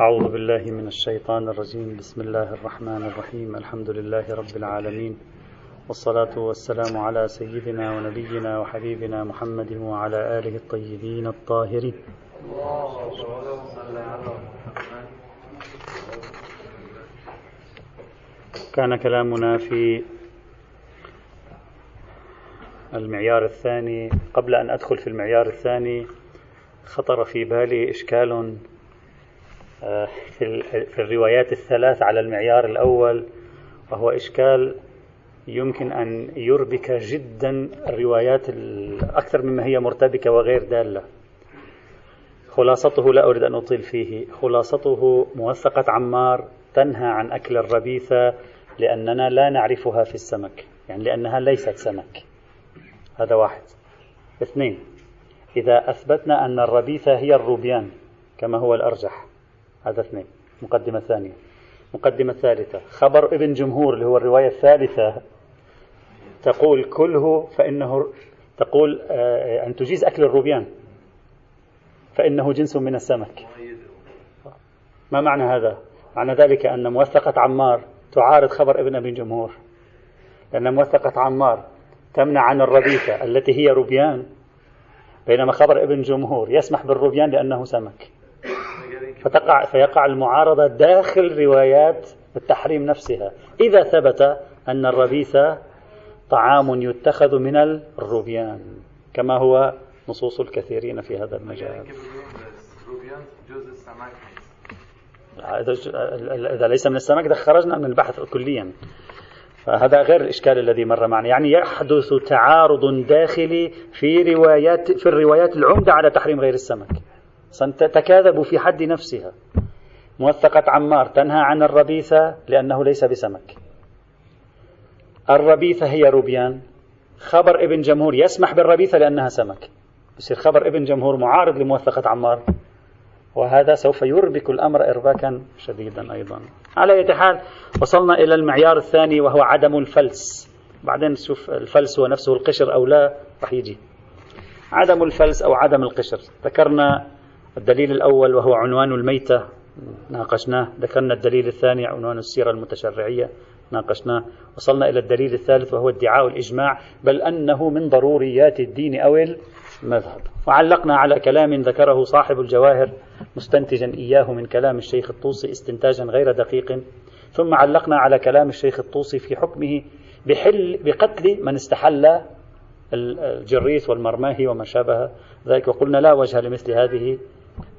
أعوذ بالله من الشيطان الرجيم. بسم الله الرحمن الرحيم. الحمد لله رب العالمين. والصلاة والسلام على سيدنا ونبينا وحبيبنا محمد وعلى آله الطيبين الطاهرين. كان كلامنا في المعيار الثاني. قبل أن أدخل في المعيار الثاني خطر في بالي إشكال في الروايات الثلاث على المعيار الأول وهو إشكال يمكن أن يربك جدا الروايات أكثر مما هي مرتبكة وغير دالة. خلاصته لا أريد أن أطيل فيه. خلاصته موثقة عمار تنهى عن أكل الربيثة لأننا لا نعرفها في السمك يعني لأنها ليست سمك. هذا واحد. اثنين إذا أثبتنا أن الربيثة هي الروبيان كما هو الأرجح هذا اثنين. مقدمة ثانية. مقدمة ثالثة. خبر ابن جمهور اللي هو الرواية الثالثة تقول كله فإنه تقول آه، أن تجيز أكل الروبيان. فإنه جنس من السمك. ما معنى هذا؟ معنى ذلك أن موثقة عمار تعارض خبر ابن أبي جمهور. لأن موثقة عمار تمنع عن الربيثة التي هي روبيان بينما خبر ابن جمهور يسمح بالروبيان لأنه سمك. فتقع فيقع المعارضة داخل روايات التحريم نفسها. إذا ثبت أن الربيث طعام يتخذ من الروبيان كما هو نصوص الكثيرين في هذا المجال. إذا ليس من السمك خرجنا من البحث كليا. فهذا غير الإشكال الذي مر معنا. يعني يحدث تعارض داخلي في روايات في الروايات العمدة على تحريم غير السمك. تتكاذب في حد نفسها. موثقة عمار تنهى عن الربيثة لأنه ليس بسمك. الربيثة هي روبيان. خبر ابن جمهور يسمح بالربيثة لأنها سمك. يصير خبر ابن جمهور معارض لموثقة عمار. وهذا سوف يربك الأمر إرباكا شديدا أيضا. على أي حال وصلنا إلى المعيار الثاني وهو عدم الفلس. بعدين نشوف الفلس هو نفسه القشر أو لا. راح يجي. عدم الفلس أو عدم القشر. ذكرنا الدليل الأول وهو عنوان الميتة ناقشناه. ذكرنا الدليل الثاني عنوان السيرة المتشرعية ناقشناه. وصلنا إلى الدليل الثالث وهو ادعاء الإجماع بل أنه من ضروريات الدين أو المذهب. وعلقنا على كلام ذكره صاحب الجواهر مستنتجا إياه من كلام الشيخ الطوسي استنتاجا غير دقيق. ثم علقنا على كلام الشيخ الطوسي في حكمه بحل بقتل من استحل الجريث والمرماهي وما شابه ذلك. وقلنا لا وجه لمثل هذه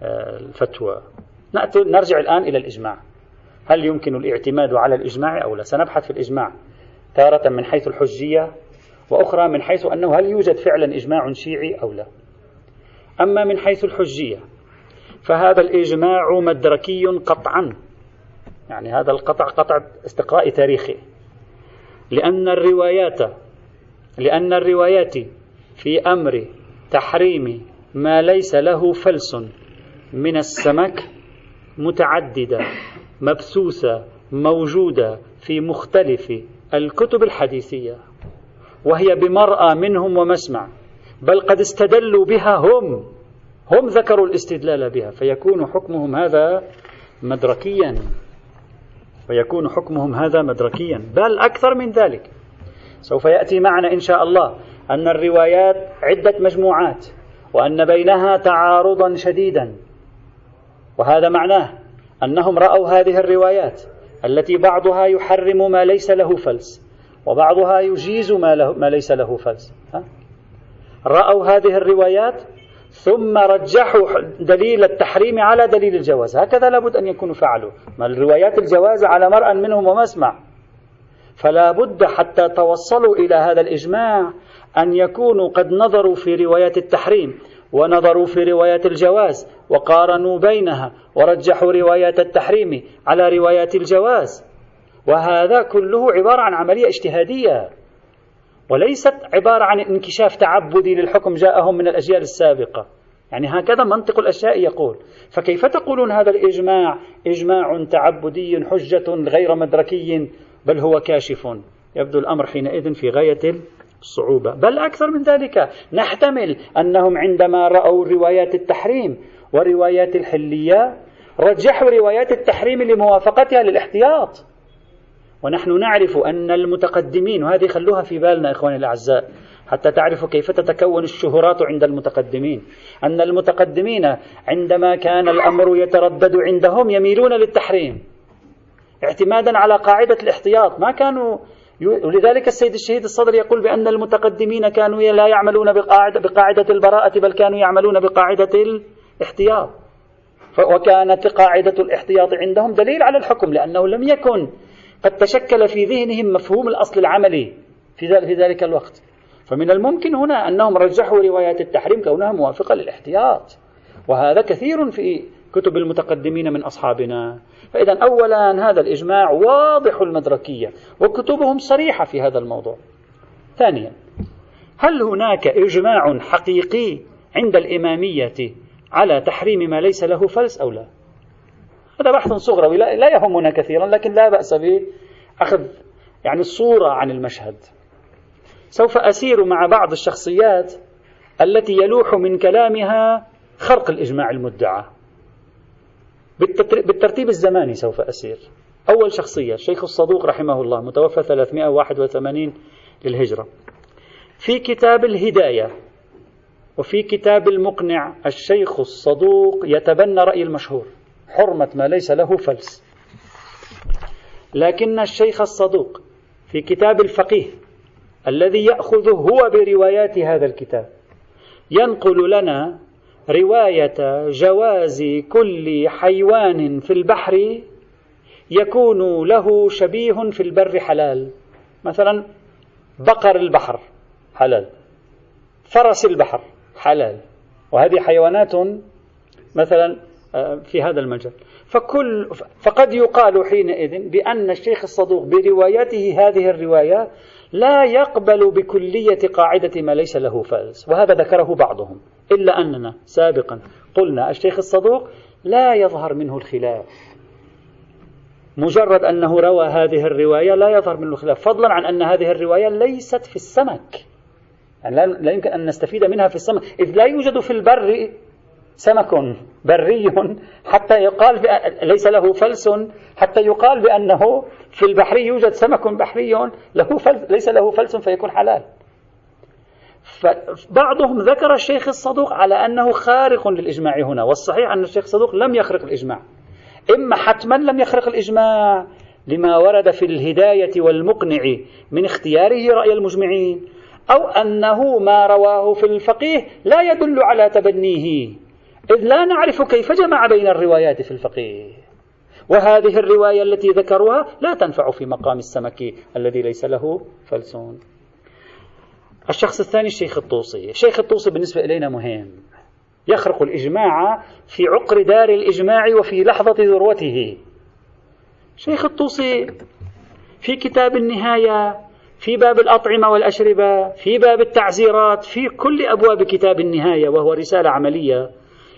الفتوى. نرجع الآن إلى الإجماع. هل يمكن الاعتماد على الإجماع أو لا؟ سنبحث في الإجماع. تارة من حيث الحجية وأخرى من حيث أنه هل يوجد فعلا إجماع شيعي أو لا. أما من حيث الحجية فهذا الإجماع مدركي قطعا. يعني هذا القطع قطع استقراء تاريخي. لأن الروايات لأن الروايات في أمر تحريم ما ليس له فلس من السمك متعددة مبثوثة موجودة في مختلف الكتب الحديثية وهي بمرأى منهم ومسمع بل قد استدلوا بها هم هم ذكروا الاستدلال بها فيكون حكمهم هذا مدركيا ويكون حكمهم هذا مدركيا بل أكثر من ذلك. سوف يأتي معنا إن شاء الله أن الروايات عدة مجموعات. وأن بينها تعارضا شديدا. وهذا معناه أنهم رأوا هذه الروايات التي بعضها يحرم ما ليس له فلس وبعضها يجيز ما, له ما ليس له فلس؟ رأوا هذه الروايات ثم رجحوا دليل التحريم على دليل الجواز. هكذا لابد أن يكونوا فعلوا. ما الروايات الجواز على مرأى منهم ومسمع فلا بد حتى توصلوا إلى هذا الإجماع أن يكونوا قد نظروا في روايات التحريم ونظروا في روايات الجواز وقارنوا بينها ورجحوا روايات التحريم على روايات الجواز. وهذا كله عبارة عن عملية اجتهادية وليست عبارة عن انكشاف تعبدي للحكم جاءهم من الأجيال السابقة. يعني هكذا منطق الأشياء يقول. فكيف تقولون هذا الإجماع؟ إجماع تعبدي حجة غير مدركي بل هو كاشف. يبدو الأمر حينئذ في غاية الصعوبة بل أكثر من ذلك نحتمل أنهم عندما رأوا روايات التحريم وروايات الحلية رجحوا روايات التحريم لموافقتها للاحتياط. ونحن نعرف أن المتقدمين وهذه خلوها في بالنا إخواني الأعزاء حتى تعرفوا كيف تتكون الشهرات عند المتقدمين. أن المتقدمين عندما كان الأمر يتردد عندهم يميلون للتحريم. اعتمادا على قاعدة الاحتياط. ما كانوا ولذلك السيد الشهيد الصدر يقول بأن المتقدمين كانوا لا يعملون بقاعدة, بقاعدة البراءة بل كانوا يعملون بقاعدة الاحتياط. وكانت قاعدة الاحتياط عندهم دليل على الحكم لأنه لم يكن قد تشكل في ذهنهم مفهوم الأصل العملي في ذلك الوقت. فمن الممكن هنا أنهم رجحوا روايات التحريم كونها موافقة للاحتياط. وهذا كثير في كتب المتقدمين من أصحابنا. فإذا أولا هذا الإجماع واضح المدركية وكتبهم صريحة في هذا الموضوع. ثانيا هل هناك إجماع حقيقي عند الإمامية على تحريم ما ليس له فلس أو لا؟ هذا بحث صغروي لا يهمنا كثيرا لكن لا بأس بأخذ يعني الصورة عن المشهد. سوف أسير مع بعض الشخصيات التي يلوح من كلامها خرق الإجماع المدعى. بالترتيب الزماني سوف أسير. أول شخصية الشيخ الصدوق رحمه الله متوفى 381 للهجرة. في كتاب الهداية وفي كتاب المقنع الشيخ الصدوق يتبنى رأي المشهور. حرمة ما ليس له فلس. لكن الشيخ الصدوق في كتاب الفقيه الذي يأخذ هو بروايات هذا الكتاب ينقل لنا رواية جواز كل حيوان في البحر يكون له شبيه في البر حلال. مثلا بقر البحر حلال فرس البحر حلال وهذه حيوانات مثلا آه، في هذا المجال. فكل فقد يقال حينئذ بأن الشيخ الصدوق بروايته هذه الرواية لا يقبل بكلية قاعدة ما ليس له فلس وهذا ذكره بعضهم. إلا أننا سابقا قلنا الشيخ الصدوق لا يظهر منه الخلاف. مجرد أنه روى هذه الرواية لا يظهر منه الخلاف. فضلا عن أن هذه الرواية ليست في السمك. يعني لا يمكن أن نستفيد منها في السمك. إذ لا يوجد في البر سمك بري حتى يقال ليس له فلس حتى يقال بأنه في البحر يوجد سمك بحري له فلس ليس له فلس فيكون حلال. فبعضهم ذكر الشيخ الصدوق على أنه خارق للإجماع هنا والصحيح أن الشيخ الصدوق لم يخرق الإجماع. إما حتما لم يخرق الإجماع لما ورد في الهداية والمقنع من اختياره رأي المجمعين أو أنه ما رواه في الفقيه لا يدل على تبنيه. إذ لا نعرف كيف جمع بين الروايات في الفقيه. وهذه الرواية التي ذكروها لا تنفع في مقام السمك الذي ليس له فلسون. الشخص الثاني الشيخ الطوسي. الشيخ الطوسي بالنسبة إلينا مهم. يخرق الإجماع في عقر دار الإجماع وفي لحظة ذروته. شيخ الطوسي في كتاب النهاية في باب الأطعمة والأشربة في باب التعزيرات في كل أبواب كتاب النهاية وهو رسالة عملية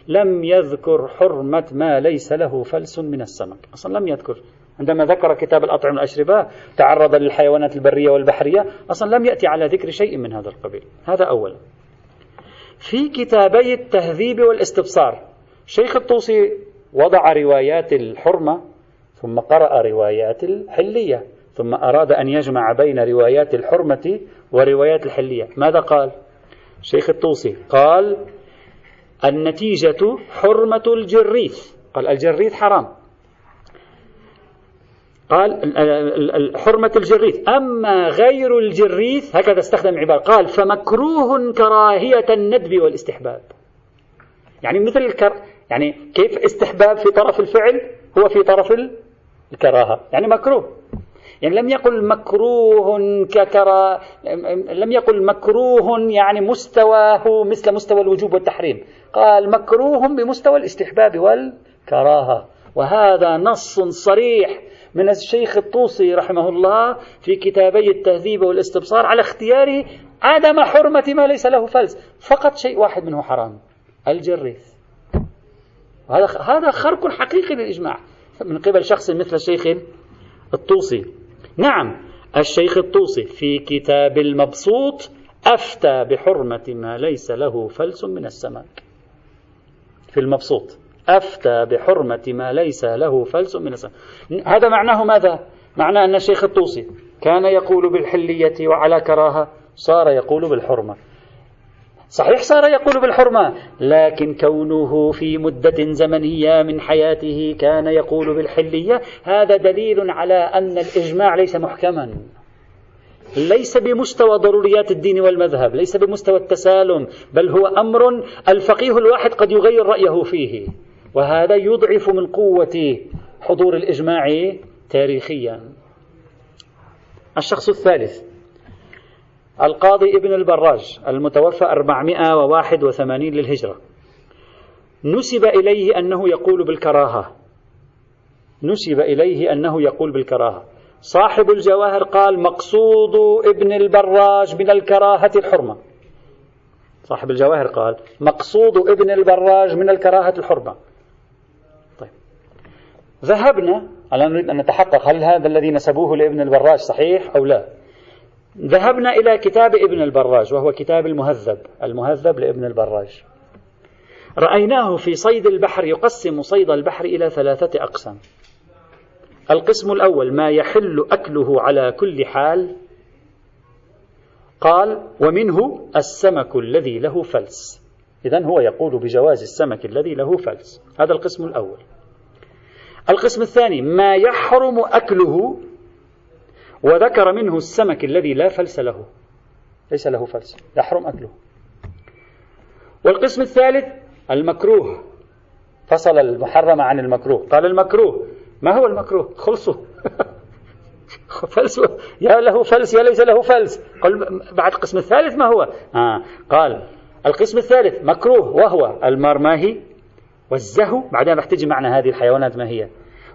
لم يذكر حرمة ما ليس له فلس من السمك. أصلا لم يذكر. عندما ذكر كتاب الأطعمة والأشربة تعرض للحيوانات البرية والبحرية أصلا لم يأتي على ذكر شيء من هذا القبيل. هذا أولا. في كتابي التهذيب والاستبصار شيخ الطوسي وضع روايات الحرمة ثم قرأ روايات الحلية ثم أراد أن يجمع بين روايات الحرمة وروايات الحلية. ماذا قال؟ شيخ الطوسي قال النتيجة حرمة الجريث. قال الجريث حرام. قال حرمة الجريث. أما غير الجريث هكذا استخدم عبارة قال فمكروه كراهية الندب والاستحباب. يعني مثل الكر يعني كيف استحباب في طرف الفعل؟ هو في طرف الكراهة. يعني مكروه. يعني لم يقل مكروه ككرا لم يقل مكروه يعني مستواه مثل مستوى الوجوب والتحريم. قال مكروه بمستوى الاستحباب والكراهة. وهذا نص صريح من الشيخ الطوسي رحمه الله في كتابي التهذيب والاستبصار على اختياره عدم حرمة ما ليس له فلس. فقط شيء واحد منه حرام الجريث. هذا هذا خرق حقيقي للإجماع. من قبل شخص مثل الشيخ الطوسي. نعم الشيخ الطوسي في كتاب المبسوط أفتى بحرمة ما ليس له فلس من السمك في المبسوط. أفتى بحرمة ما ليس له فلس من السمك هذا معناه ماذا؟ معناه أن الشيخ الطوسي كان يقول بالحلية وعلى كراهة صار يقول بالحرمة. صحيح صار يقول بالحرمة لكن كونه في مدة زمنية من حياته كان يقول بالحلية هذا دليل على أن الإجماع ليس محكما. ليس بمستوى ضروريات الدين والمذهب ليس بمستوى التسالم بل هو أمر الفقيه الواحد قد يغير رأيه فيه. وهذا يضعف من قوة حضور الإجماع تاريخيا. الشخص الثالث القاضي ابن البراج المتوفى 481 للهجرة. نسب إليه أنه يقول بالكراهة. نسب إليه أنه يقول بالكراهة. صاحب الجواهر قال مقصود ابن البراج من الكراهة الحرمة. صاحب الجواهر قال مقصود ابن البراج من الكراهة الحرمة. ذهبنا الآن نريد أن نتحقق هل هذا الذي نسبوه لابن البراج صحيح أو لا. ذهبنا إلى كتاب ابن البراج وهو كتاب المهذب المهذب لابن البراج. رأيناه في صيد البحر يقسم صيد البحر إلى ثلاثة أقسام. القسم الأول ما يحل أكله على كل حال؟ قال ومنه السمك الذي له فلس. إذا هو يقول بجواز السمك الذي له فلس. هذا القسم الأول. القسم الثاني ما يحرم أكله وذكر منه السمك الذي لا فلس له. ليس له فلس يحرم أكله. والقسم الثالث المكروه. فصل المحرم عن المكروه. قال المكروه. ما هو المكروه؟ خلصوا فلس يا له فلس يا ليس له فلس. قال بعد القسم الثالث ما هو؟ آه قال القسم الثالث مكروه وهو المرماهي. والزهو بعدين راح تجي معنا هذه الحيوانات ما هي؟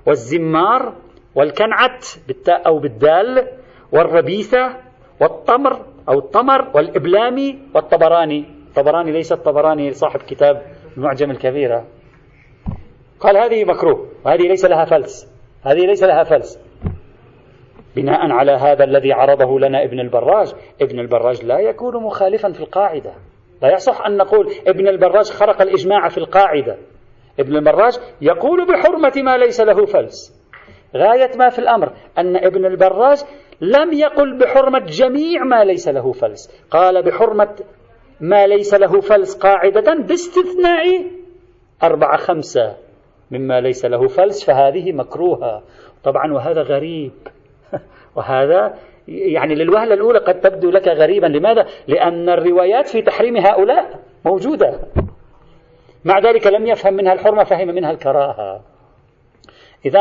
والزمار والكنعت بالتاء أو بالدال والربيثة والطمر أو الطمر والإبلامي والطبراني. الطبراني ليس الطبراني صاحب كتاب المعجم الكبيرة. قال هذه مكروه وهذه ليس لها فلس. هذه ليس لها فلس. بناء على هذا الذي عرضه لنا ابن البراج ابن البراج لا يكون مخالفا في القاعدة. لا يصح أن نقول ابن البراج خرق الإجماع في القاعدة. ابن البراج يقول بحرمة ما ليس له فلس. غاية ما في الأمر أن ابن البراج لم يقل بحرمة جميع ما ليس له فلس. قال بحرمة ما ليس له فلس قاعدة باستثناء أربعة خمسة مما ليس له فلس فهذه مكروهة. طبعا وهذا غريب. وهذا يعني للوهلة الأولى قد تبدو لك غريبا. لماذا؟ لأن الروايات في تحريم هؤلاء موجودة. مع ذلك لم يفهم منها الحرمة فهم منها الكراهة. إذا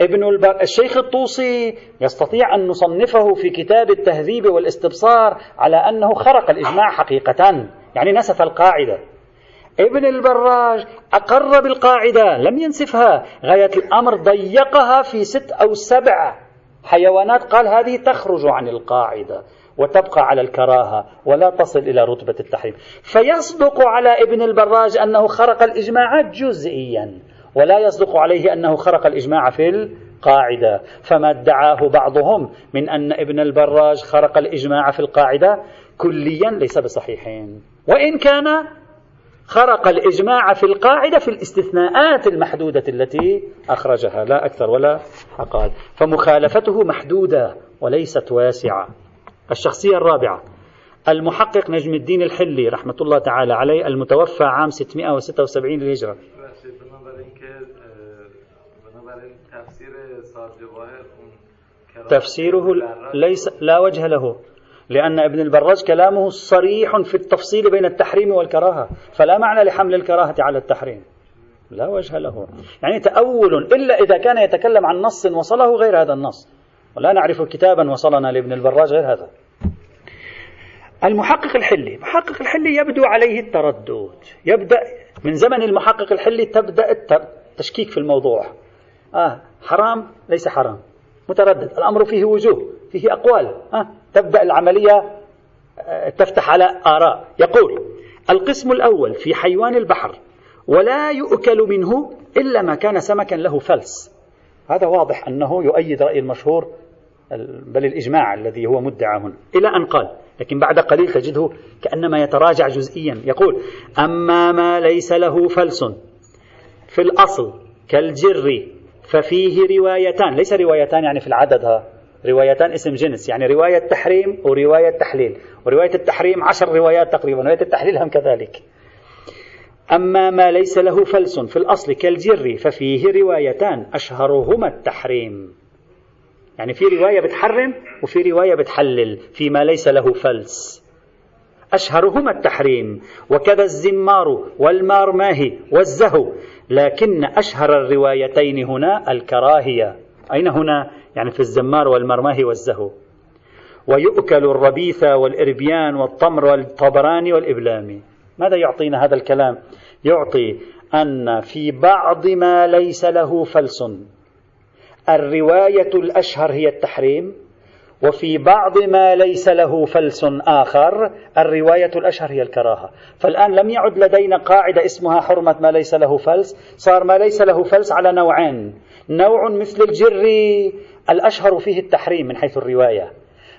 ابن البر... الشيخ الطوسي يستطيع أن نصنفه في كتاب التهذيب والاستبصار على أنه خرق الإجماع حقيقة يعني نسف القاعدة. ابن البراج أقر بالقاعدة لم ينسفها. غاية الأمر ضيقها في ست أو سبع حيوانات قال هذه تخرج عن القاعدة. وتبقى على الكراهة ولا تصل إلى رتبة التحريم. فيصدق على ابن البراج أنه خرق الإجماعات جزئيا ولا يصدق عليه أنه خرق الإجماع في القاعدة. فما ادعاه بعضهم من أن ابن البراج خرق الإجماع في القاعدة كليا ليس بصحيحين. وإن كان خرق الإجماع في القاعدة في الاستثناءات المحدودة التي أخرجها. لا أكثر ولا أقل. فمخالفته محدودة وليست واسعة. الشخصية الرابعة. المحقق نجم الدين الحلي رحمة الله تعالى عليه المتوفى عام 676 للهجرة. تفسيره ليس لا وجه له لأن ابن البراج كلامه صريح في التفصيل بين التحريم والكراهة فلا معنى لحمل الكراهة على التحريم. لا وجه له. يعني تأول إلا إذا كان يتكلم عن نص وصله غير هذا النص. ولا نعرف كتابا وصلنا لابن البراج غير هذا. المحقق الحلي المحقق الحلي يبدو عليه التردد. يبدأ من زمن المحقق الحلي تبدأ التشكيك في الموضوع. آه حرام ليس حرام. متردد. الأمر فيه وجوه فيه أقوال. آه تبدأ العملية آه تفتح على آراء. يقول القسم الأول في حيوان البحر ولا يؤكل منه إلا ما كان سمكا له فلس. هذا واضح أنه يؤيد رأي المشهور بل الإجماع الذي هو مدعى هنا. إلى أن قال لكن بعد قليل تجده كأنما يتراجع جزئيا. يقول أما ما ليس له فلس في الأصل كالجر ففيه روايتان. ليس روايتان يعني في العدد ها. روايتان اسم جنس يعني رواية تحريم ورواية تحليل. ورواية التحريم عشر روايات تقريبا ورواية التحليل هم كذلك. أما ما ليس له فلس في الأصل كالجر ففيه روايتان. أشهرهما التحريم. يعني في رواية بتحرم وفي رواية بتحلل فيما ليس له فلس. أشهرهما التحريم وكذا الزمار والمارماه والزهو لكن أشهر الروايتين هنا الكراهية. أين هنا؟ يعني في الزمار والمرماه والزهو. ويؤكل الربيث والإربيان والطمر والطبراني والإبلامي. ماذا يعطينا هذا الكلام؟ يعطي أن في بعض ما ليس له فلس. الرواية الأشهر هي التحريم وفي بعض ما ليس له فلس آخر الرواية الأشهر هي الكراهة. فالآن لم يعد لدينا قاعدة اسمها حرمة ما ليس له فلس صار ما ليس له فلس على نوعين. نوع مثل الجر الأشهر فيه التحريم من حيث الرواية.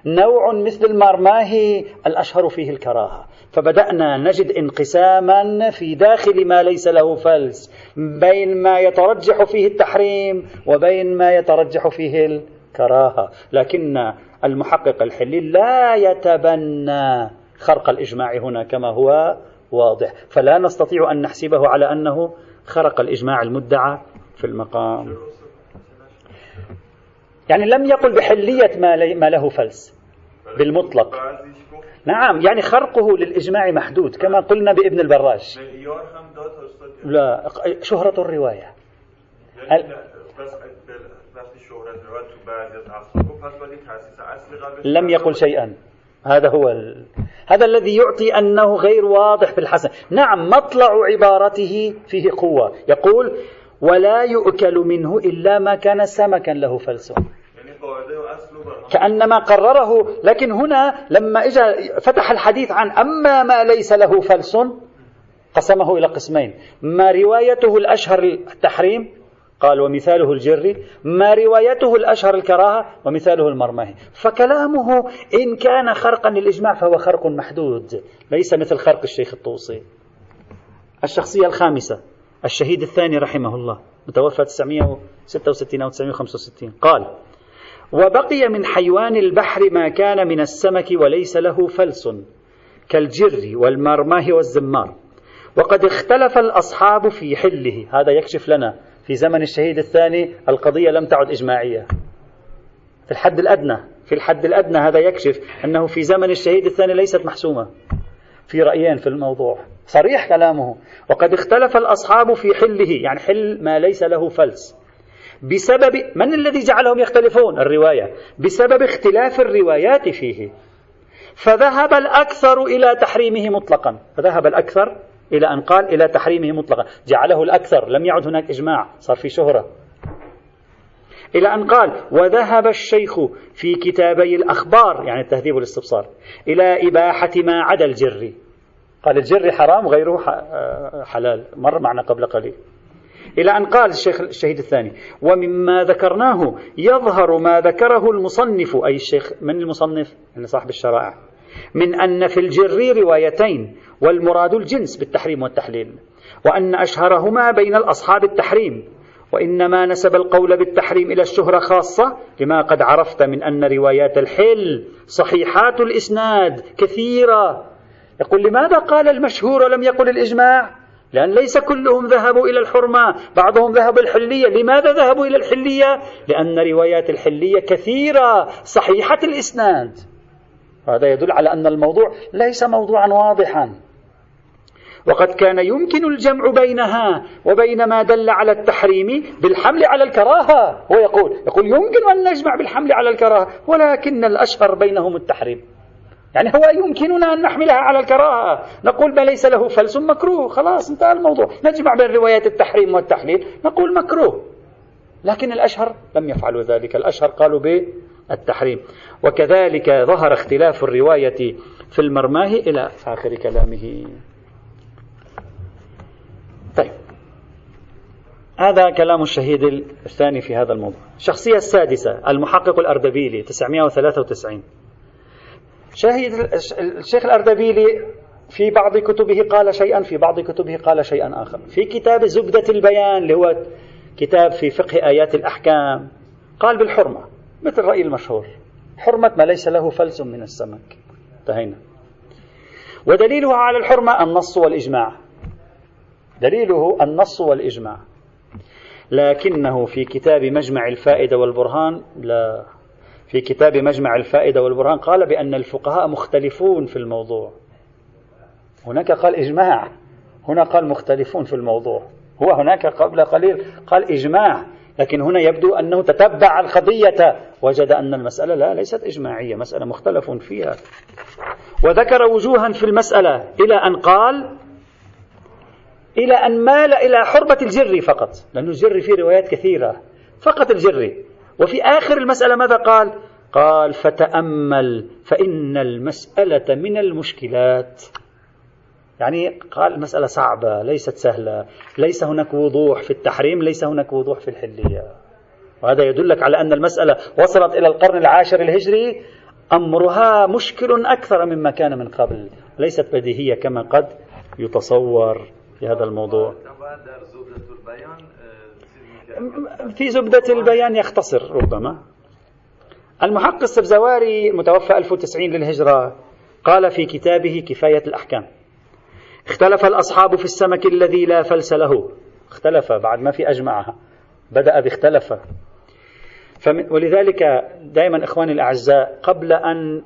نوع مثل المرماهي الأشهر فيه الكراهة؟ فبدأنا نجد انقساما في داخل ما ليس له فلس بين ما يترجح فيه التحريم وبين ما يترجح فيه الكراهة. لكن المحقق الحلي لا يتبنى خرق الإجماع هنا كما هو واضح. فلا نستطيع أن نحسبه على أنه خرق الإجماع المدعى في المقام. يعني لم يقل بحلية ما له فلس. بالمطلق. نعم يعني خرقه للإجماع محدود كما قلنا بابن البراج. لا شهرة الرواية. لم يقل شيئا. هذا هو ال... هذا الذي يعطي أنه غير واضح في الحسن. نعم مطلع عبارته فيه قوة. يقول ولا يؤكل منه إلا ما كان سمكا له فلس. كأنما قرره لكن هنا لما إجا فتح الحديث عن أما ما ليس له فلس قسمه إلى قسمين. ما روايته الأشهر التحريم؟ قال ومثاله الجري ما روايته الأشهر الكراهة؟ ومثاله المرماه فكلامه إن كان خرقا للإجماع فهو خرق محدود ليس مثل خرق الشيخ الطوسي. الشخصية الخامسة الشهيد الثاني رحمه الله متوفى 966 أو 965 قال وبقي من حيوان البحر ما كان من السمك وليس له فلس كالجر والمرماه والزمار. وقد اختلف الأصحاب في حله. هذا يكشف لنا في زمن الشهيد الثاني القضية لم تعد إجماعية. في الحد الأدنى في الحد الأدنى هذا يكشف أنه في زمن الشهيد الثاني ليست محسومة. في رأيين في الموضوع. صريح كلامه. وقد اختلف الأصحاب في حله يعني حل ما ليس له فلس. بسبب من الذي جعلهم يختلفون؟ الرواية. بسبب اختلاف الروايات فيه. فذهب الأكثر إلى تحريمه مطلقا. فذهب الأكثر إلى أن قال إلى تحريمه مطلقا. جعله الأكثر. لم يعد هناك إجماع. صار في شهرة. إلى أن قال وذهب الشيخ في كتابي الأخبار يعني التهذيب والاستبصار إلى إباحة ما عدا الجر. قال الجر حرام غيره حلال. مر معنا قبل قليل. إلى أن قال الشيخ الشهيد الثاني ومما ذكرناه يظهر ما ذكره المصنف أي الشيخ من المصنف؟ صاحب الشرائع. من أن في الجر روايتين والمراد الجنس بالتحريم والتحليل وأن أشهرهما بين الأصحاب التحريم وإنما نسب القول بالتحريم إلى الشهرة خاصة لما قد عرفت من أن روايات الحل صحيحات الإسناد كثيرة. يقول لماذا قال المشهور ولم يقل الإجماع؟ لأن ليس كلهم ذهبوا إلى الحرمة بعضهم ذهب الحلية. لماذا ذهبوا إلى الحلية؟ لأن روايات الحلية كثيرة صحيحة الإسناد. هذا يدل على أن الموضوع ليس موضوعا واضحا. وقد كان يمكن الجمع بينها وبين ما دل على التحريم بالحمل على الكراهة. هو يقول يقول يمكن أن نجمع بالحمل على الكراهة ولكن الأشهر بينهم التحريم. يعني هو يمكننا أن نحملها على الكراهة. نقول ما ليس له فلس مكروه. خلاص انتهى الموضوع. نجمع بين روايات التحريم والتحليل. نقول مكروه. لكن الأشهر لم يفعلوا ذلك. الأشهر قالوا بالتحريم وكذلك ظهر اختلاف الرواية في المرماه إلى آخر كلامه. طيب. هذا كلام الشهيد الثاني في هذا الموضوع. الشخصية السادسة المحقق الأردبيلي 993 شهيد الشيخ الأردبيلي في بعض كتبه قال شيئا في بعض كتبه قال شيئا آخر. في كتاب زبدة البيان اللي هو كتاب في فقه آيات الأحكام قال بالحرمة مثل الرأي المشهور. حرمة ما ليس له فلس من السمك. انتهينا. ودليلها على الحرمة النص والإجماع. دليله النص والإجماع. لكنه في كتاب مجمع الفائدة والبرهان لا. في كتاب مجمع الفائدة والبرهان قال بأن الفقهاء مختلفون في الموضوع. هناك قال إجماع هنا قال مختلفون في الموضوع. هو هناك قبل قليل قال إجماع لكن هنا يبدو أنه تتبع القضية. وجد أن المسألة لا ليست إجماعية مسألة مختلف فيها. وذكر وجوها في المسألة إلى أن قال إلى أن مال إلى حرمة الجر فقط لأن الجر فيه روايات كثيرة. فقط الجر. وفي آخر المسألة ماذا قال؟ قال فتأمل فإن المسألة من المشكلات. يعني قال المسألة صعبة ليست سهلة. ليس هناك وضوح في التحريم ليس هناك وضوح في الحلية. وهذا يدلك على أن المسألة وصلت إلى القرن العاشر الهجري. أمرها مشكل أكثر مما كان من قبل. ليست بديهية كما قد يتصور في هذا الموضوع. في زبدة البيان يختصر ربما. المحقق السبزواري متوفى 1090 للهجرة قال في كتابه كفاية الأحكام. اختلف الأصحاب في السمك الذي لا فلس له. اختلف بعد ما في أجمعها. بدأ باختلف. ولذلك دائما إخواني الأعزاء قبل أن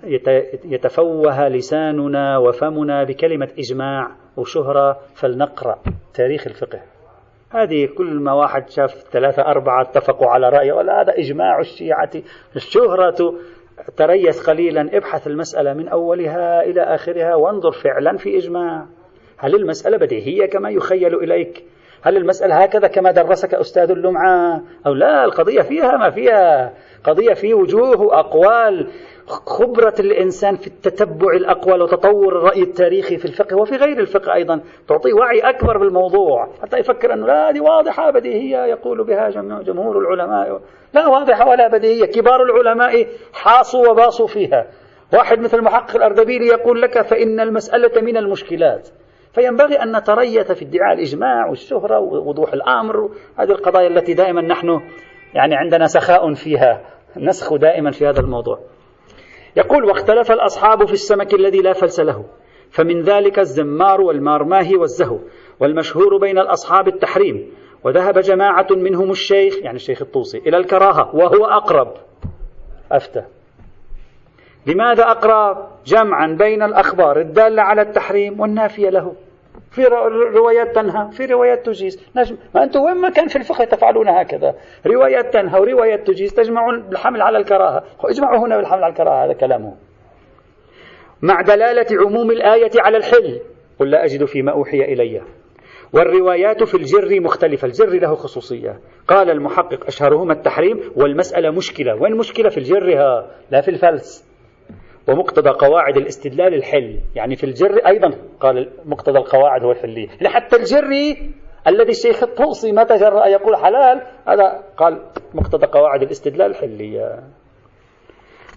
يتفوه لساننا وفمنا بكلمة إجماع وشهرة فلنقرأ تاريخ الفقه. هذه كل ما واحد شاف ثلاثة أربعة اتفقوا على رأي ولا هذا إجماع الشيعة. الشهرة تريث قليلا ابحث المسألة من أولها إلى آخرها وانظر فعلا في إجماع. هل المسألة بديهية كما يخيل إليك؟ هل المسألة هكذا كما درسك أستاذ اللمعة؟ أو لا القضية فيها ما فيها. قضية في وجوه وأقوال خبرة الإنسان في التتبع الأقوال وتطور الرأي التاريخي في الفقه وفي غير الفقه أيضا تعطيه وعي أكبر بالموضوع. حتى يفكر أنه لا هذه واضحة بديهية يقول بها جمهور العلماء. لا واضحة ولا بديهية. كبار العلماء حاصوا وباصوا فيها. واحد مثل المحقق الأردبيلي يقول لك فإن المسألة من المشكلات. فينبغي أن نتريث في ادعاء الإجماع والشهرة ووضوح الأمر. هذه القضايا التي دائما نحن يعني عندنا سخاء فيها. نسخ دائما في هذا الموضوع. يقول واختلف الأصحاب في السمك الذي لا فلس له فمن ذلك الزمار والمارماهي والزهو والمشهور بين الأصحاب التحريم. وذهب جماعة منهم الشيخ يعني الشيخ الطوسي إلى الكراهة وهو أقرب. أفتى. لماذا أقرأ جمعا بين الأخبار الدالة على التحريم والنافية له. في روايات تنهى في روايات تجيز. نجم ما أنتم وين ما كان في الفقه تفعلون هكذا. روايات تنهى وروايات تجيز تجمعون بالحمل على الكراهة. اجمعوا هنا بالحمل على الكراهة هذا كلامه مع دلالة عموم الآية على الحل. قل لا أجد فيما أوحي إلي. والروايات في الجر مختلفة الجر له خصوصية. قال المحقق أشهرهما التحريم والمسألة مشكلة. وين مشكلة في الجر؟ لا في الفلس. ومقتضى قواعد الاستدلال الحل. يعني في الجر أيضا قال مقتضى القواعد هو الحلية. يعني حتى الجري الذي الشيخ الطوسي ما تجرأ يقول حلال هذا قال مقتضى قواعد الاستدلال الحلية.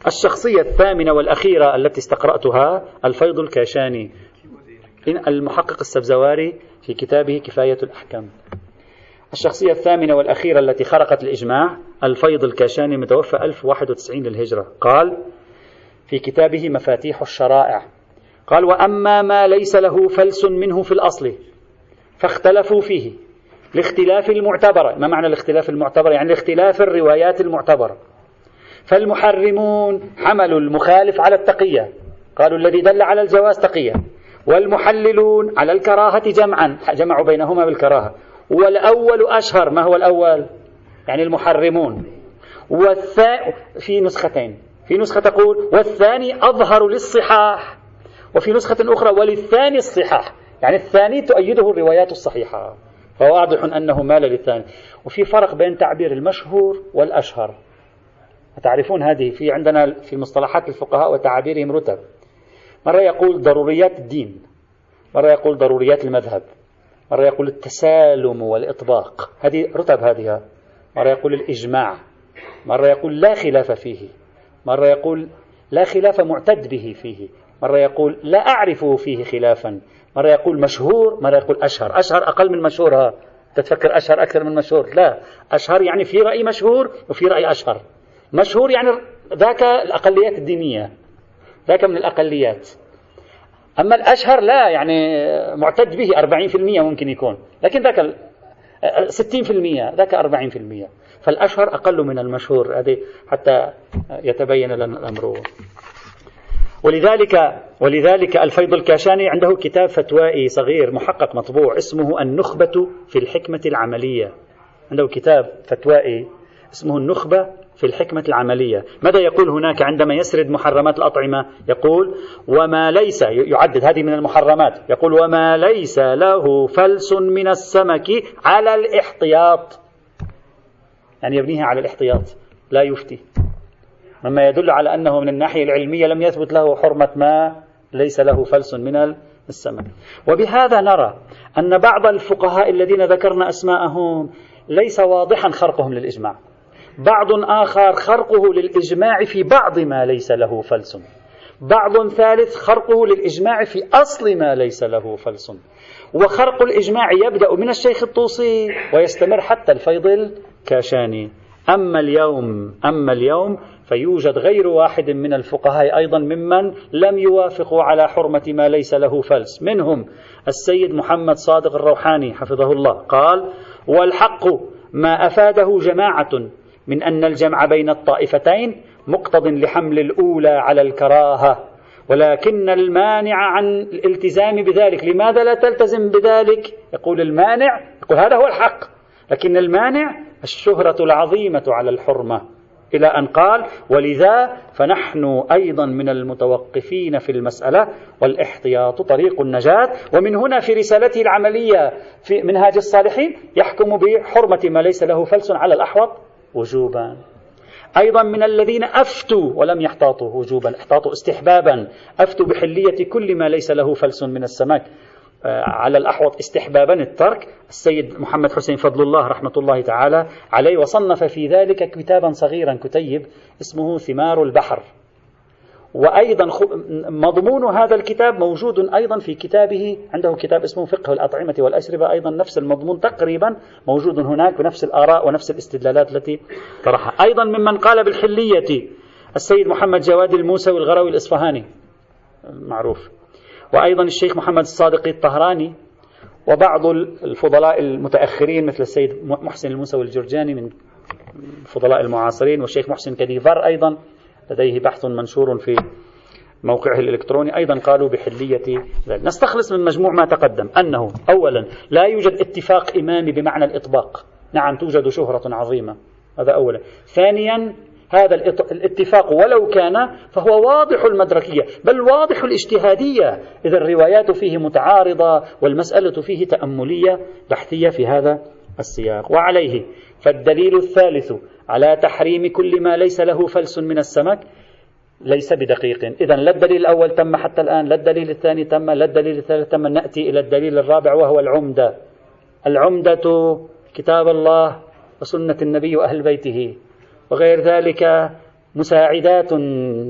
الشخصية الثامنة والأخيرة التي استقرأتها الفيض الكاشاني. المحقق السبزواري في كتابه كفاية الأحكام. الشخصية الثامنة والأخيرة التي خرقت الإجماع الفيض الكاشاني متوفى 1091 للهجرة. قال في كتابه مفاتيح الشرائع. قال وأما ما ليس له فلس منه في الأصل فاختلفوا فيه. لاختلاف المعتبره ما معنى الاختلاف المعتبر؟ يعني اختلاف الروايات المعتبره فالمحرمون حملوا المخالف على التقية. قالوا الذي دل على الجواز تقية. والمحللون على الكراهة جمعا. جمعوا بينهما بالكراهة. والأول أشهر. ما هو الأول؟ يعني المحرمون. والثاء في نسختين. في نسخة تقول والثاني أظهر للصحاح. وفي نسخة أخرى وللثاني الصحاح. يعني الثاني تؤيده الروايات الصحيحة. فواضح أنه مال للثاني. وفي فرق بين تعبير المشهور والأشهر. تعرفون هذه في عندنا في مصطلحات الفقهاء وتعابيرهم رتب. مرة يقول ضروريات الدين. مرة يقول ضروريات المذهب. مرة يقول التسالم والإطباق. هذه رتب هذه. مرة يقول الإجماع. مرة يقول لا خلاف فيه. مرة يقول لا خلاف معتد به فيه. مرة يقول لا أعرف فيه خلافا. مرة يقول مشهور مرة يقول أشهر. أشهر أقل من مشهور ها. تتفكر أشهر أكثر من مشهور؟ لا. أشهر يعني في رأي مشهور وفي رأي أشهر. مشهور يعني ذاك الأقليات الدينية. ذاك من الأقليات. أما الأشهر لا يعني معتد به 40% ممكن يكون. لكن ذاك 60% ذاك 40% فالأشهر أقل من المشهور. هذه حتى يتبين لنا الأمر. ولذلك ولذلك الفيض الكاشاني عنده كتاب فتوائي صغير محقق مطبوع اسمه النخبة في الحكمة العملية. عنده كتاب فتوائي اسمه النخبة في الحكمة العملية. ماذا يقول هناك عندما يسرد محرمات الأطعمة؟ يقول وما ليس يعدد هذه من المحرمات. يقول وما ليس له فلس من السمك على الاحتياط. يعني يبنيها على الاحتياط لا يفتي. مما يدل على أنه من الناحية العلمية لم يثبت له حرمة ما ليس له فلس من السمك. وبهذا نرى أن بعض الفقهاء الذين ذكرنا أسماءهم ليس واضحا خرقهم للإجماع. بعض آخر خرقه للإجماع في بعض ما ليس له فلس. بعض ثالث خرقه للإجماع في أصل ما ليس له فلس. وخرق الإجماع يبدأ من الشيخ الطوسي ويستمر حتى الفيض الكاشاني. أما اليوم أما اليوم فيوجد غير واحد من الفقهاء أيضا ممن لم يوافقوا على حرمة ما ليس له فلس. منهم السيد محمد صادق الروحاني حفظه الله قال والحق ما أفاده جماعة من أن الجمع بين الطائفتين مقتض لحمل الأولى على الكراهة. ولكن المانع عن الالتزام بذلك. لماذا لا تلتزم بذلك؟ يقول المانع يقول هذا هو الحق لكن المانع الشهرة العظيمة على الحرمة إلى أن قال ولذا فنحن أيضا من المتوقفين في المسألة والاحتياط طريق النجاة. ومن هنا في رسالته العملية في منهاج الصالحين يحكم بحرمة ما ليس له فلس على الأحوط وجوبا. أيضا من الذين أفتوا ولم يحتاطوا وجوبا احتاطوا استحبابا. أفتوا بحلية كل ما ليس له فلس من السمك آه، على الأحوط استحبابا الترك. السيد محمد حسين فضل الله رحمة الله تعالى عليه وصنف في ذلك كتابا صغيرا كتيب اسمه ثمار البحر. وأيضا مضمون هذا الكتاب موجود أيضا في كتابه عنده كتاب اسمه فقه الأطعمة والأشربة أيضا نفس المضمون تقريبا موجود هناك بنفس الآراء ونفس الاستدلالات التي طرحها. أيضا ممن قال بالحلية السيد محمد جواد الموسوي الغروي الإصفهاني معروف. وأيضا الشيخ محمد الصادقي الطهراني وبعض الفضلاء المتأخرين مثل السيد محسن الموسوي الجرجاني من الفضلاء المعاصرين والشيخ محسن كديفر أيضا. لديه بحث منشور في موقعه الإلكتروني. أيضا قالوا بحلية ذلك. نستخلص من مجموع ما تقدم. أنه أولا لا يوجد اتفاق إمامي بمعنى الإطباق. نعم توجد شهرة عظيمة. هذا أولا. ثانيا هذا الاتفاق ولو كان فهو واضح المدركية بل واضح الاجتهادية. إذا الروايات فيه متعارضة والمسألة فيه تأملية بحثية في هذا السياق. وعليه فالدليل الثالث على تحريم كل ما ليس له فلس من السمك ليس بدقيق. إذا لا الدليل الأول تم حتى الآن لا الدليل الثاني تم لا الدليل الثالث تم. نأتي إلى الدليل الرابع وهو العمدة. العمدة كتاب الله وسنة النبي وأهل بيته. وغير ذلك مساعدات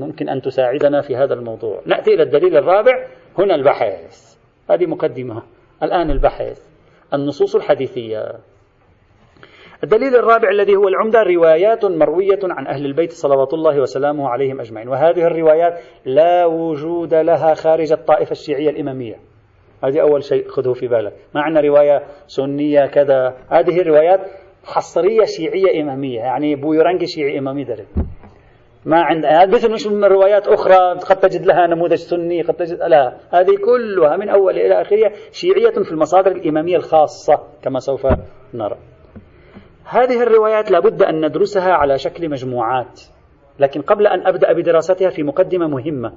ممكن أن تساعدنا في هذا الموضوع. نأتي إلى الدليل الرابع هنا البحث. هذه مقدمة. الآن البحث. النصوص الحديثية. الدليل الرابع الذي هو العمدة روايات مروية عن أهل البيت صلوات الله وسلامه عليهم أجمعين. وهذه الروايات لا وجود لها خارج الطائفة الشيعية الإمامية. هذه أول شيء خذه في بالك. ما عندنا رواية سنية كذا. هذه الروايات حصرية شيعية إمامية يعني بويرانج شيعي إمامي دري ما عند مثل مش من روايات أخرى قد تجد لها نموذج سني قد تجد لا هذه كلها من أول إلى آخرها شيعية في المصادر الإمامية الخاصة كما سوف نرى. هذه الروايات لابد أن ندرسها على شكل مجموعات. لكن قبل أن أبدأ بدراستها في مقدمة مهمة.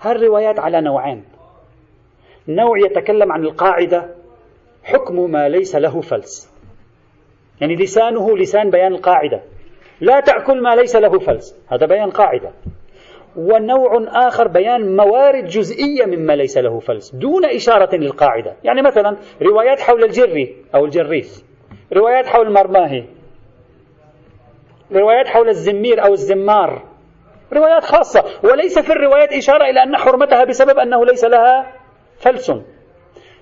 هالروايات على نوعين. نوع يتكلم عن القاعدة حكم ما ليس له فلس. يعني لسانه لسان بيان القاعدة. لا تأكل ما ليس له فلس. هذا بيان قاعدة. ونوع آخر بيان موارد جزئية مما ليس له فلس. دون إشارة للقاعدة. يعني مثلا روايات حول الجري أو الجريث روايات حول المرماهي. روايات حول الزمير أو الزمار. روايات خاصة. وليس في الروايات إشارة إلى أن حرمتها بسبب أنه ليس لها فلس.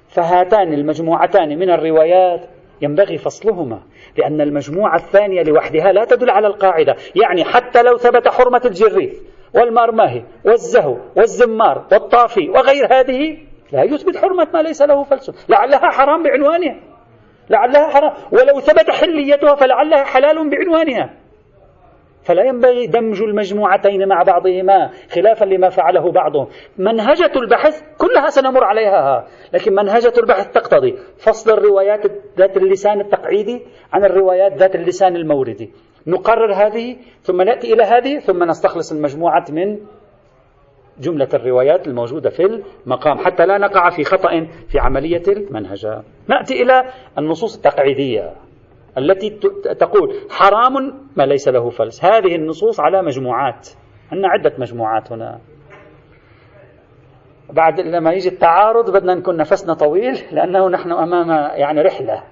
فهاتان المجموعتان من الروايات ينبغي فصلهما لأن المجموعة الثانية لوحدها لا تدل على القاعدة. يعني حتى لو ثبت حرمة الجريث والمرماه والزهو والزمار والطافي وغير هذه لا يثبت حرمة ما ليس له فلس. لعلها حرام بعنوانها. لعلها حرام. ولو ثبت حليتها فلعلها حلال بعنوانها. فلا ينبغي دمج المجموعتين مع بعضهما خلافا لما فعله بعضهم. منهجة البحث كلها سنمر عليها. لكن منهجة البحث تقتضي فصل الروايات ذات اللسان التقعيدي عن الروايات ذات اللسان الموردي نقرر هذه ثم نأتي إلى هذه ثم نستخلص المجموعة من جملة الروايات الموجودة في المقام حتى لا نقع في خطأ في عملية المنهجة نأتي إلى النصوص التقعيدية التي تقول حرام ما ليس له فلس. هذه النصوص على مجموعات. عندنا عدة مجموعات هنا. بعد لما يجي التعارض بدنا نكون نفسنا طويل لأنه نحن أمام يعني رحلة.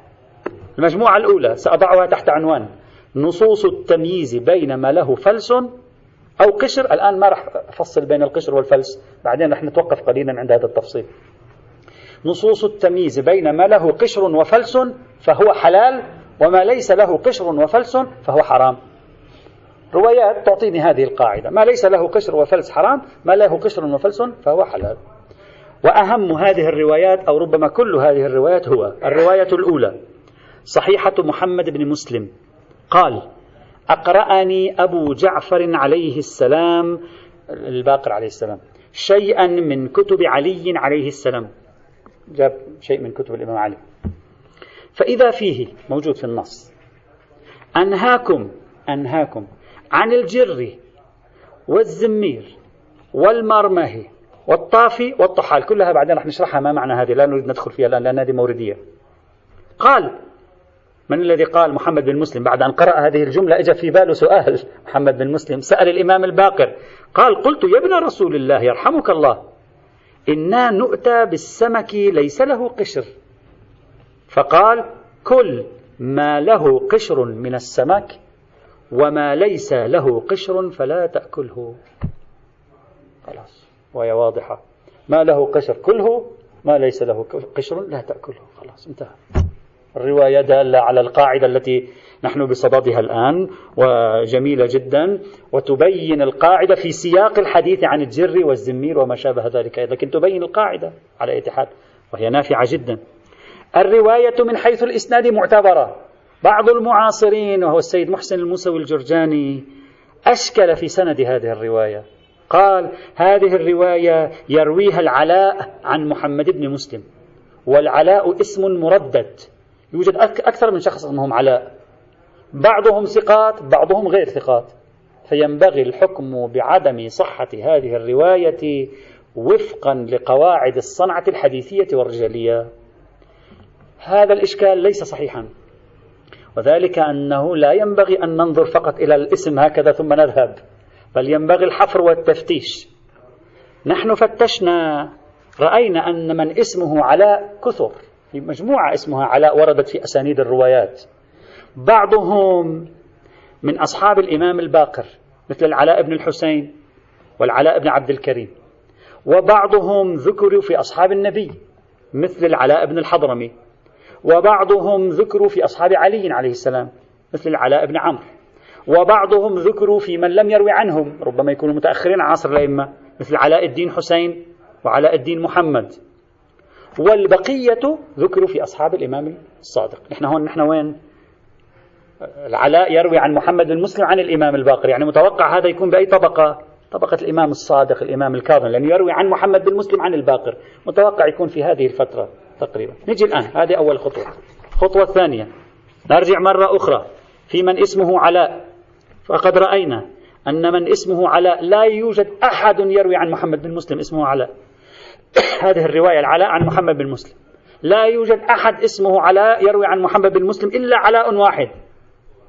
المجموعة الأولى سأضعها تحت عنوان نصوص التمييز بين ما له فلس أو قشر. الآن ما راح أفصل بين القشر والفلس. بعدين رح نتوقف قليلا عند هذا التفصيل. نصوص التمييز بين ما له قشر وفلس فهو حلال وما ليس له قشر وفلس فهو حرام. روايات تعطيني هذه القاعدة. ما ليس له قشر وفلس حرام ما له قشر وفلس فهو حلال. وأهم هذه الروايات أو ربما كل هذه الروايات هو الرواية الأولى. صحيحة محمد بن مسلم قال أقرأني أبو جعفر عليه السلام الباقر عليه السلام شيئا من كتب علي عليه السلام. جاب شيء من كتب الإمام علي. فإذا فيه موجود في النص. أنهاكم أنهاكم عن الجر والزمير والمرمه والطافي والطحال. كلها بعدين رح نشرحها ما معنى هذه. لا نريد ندخل فيها الآن لأن هذه موردية. قال من الذي قال محمد بن مسلم بعد أن قرأ هذه الجملة إجا في باله سؤال؟ محمد بن مسلم سأل الإمام الباقر قال قلت يا ابن رسول الله يرحمك الله إنا نؤتى بالسمك ليس له قشر. فقال كل ما له قشر من السمك وما ليس له قشر فلا تأكله. خلاص وهي واضحة. ما له قشر كله ما ليس له قشر لا تأكله. خلاص انتهى. الرواية دالة على القاعدة التي نحن بصددها الآن وجميلة جدا. وتبين القاعدة في سياق الحديث عن الجر والزمير وما شابه ذلك لكن تبين القاعدة على اتحاد وهي نافعة جدا. الرواية من حيث الإسناد معتبرة. بعض المعاصرين وهو السيد محسن الموسوي الجرجاني أشكل في سند هذه الرواية. قال هذه الرواية يرويها العلاء عن محمد بن مسلم والعلاء اسم مردد يوجد أكثر من شخص اسمهم علاء بعضهم ثقات بعضهم غير ثقات. فينبغي الحكم بعدم صحة هذه الرواية وفقا لقواعد الصنعة الحديثية والرجالية. هذا الإشكال ليس صحيحا. وذلك أنه لا ينبغي أن ننظر فقط إلى الاسم هكذا ثم نذهب بل ينبغي الحفر والتفتيش. نحن فتشنا رأينا أن من اسمه علاء كثر. في مجموعة اسمها علاء وردت في أسانيد الروايات. بعضهم من أصحاب الإمام الباقر مثل العلاء بن الحسين والعلاء بن عبد الكريم. وبعضهم ذكروا في أصحاب النبي مثل العلاء بن الحضرمي. وبعضهم ذكروا في أصحاب علي عليه السلام مثل العلاء بن عمرو. وبعضهم ذكروا في من لم يروي عنهم ربما يكونوا متأخرين عصر الأئمة مثل علاء الدين حسين وعلاء الدين محمد. والبقية ذكروا في أصحاب الإمام الصادق. نحن هون نحن وين؟ العلاء يروي عن محمد بن مسلم عن الإمام الباقر. يعني متوقع هذا يكون بأي طبقة؟ طبقة الإمام الصادق الإمام الكاظم لأنه يروي عن محمد بن مسلم عن الباقر. متوقع يكون في هذه الفترة تقريبا. نجي الآن. هذه أول خطوة. الخطوة الثانية. نرجع مرة أخرى. في من اسمه علاء. فقد رأينا أن من اسمه علاء لا يوجد أحد يروي عن محمد بن مسلم اسمه علاء. هذه الرواية العلاء عن محمد بن مسلم. لا يوجد أحد اسمه علاء يروي عن محمد بن مسلم إلا علاء واحد.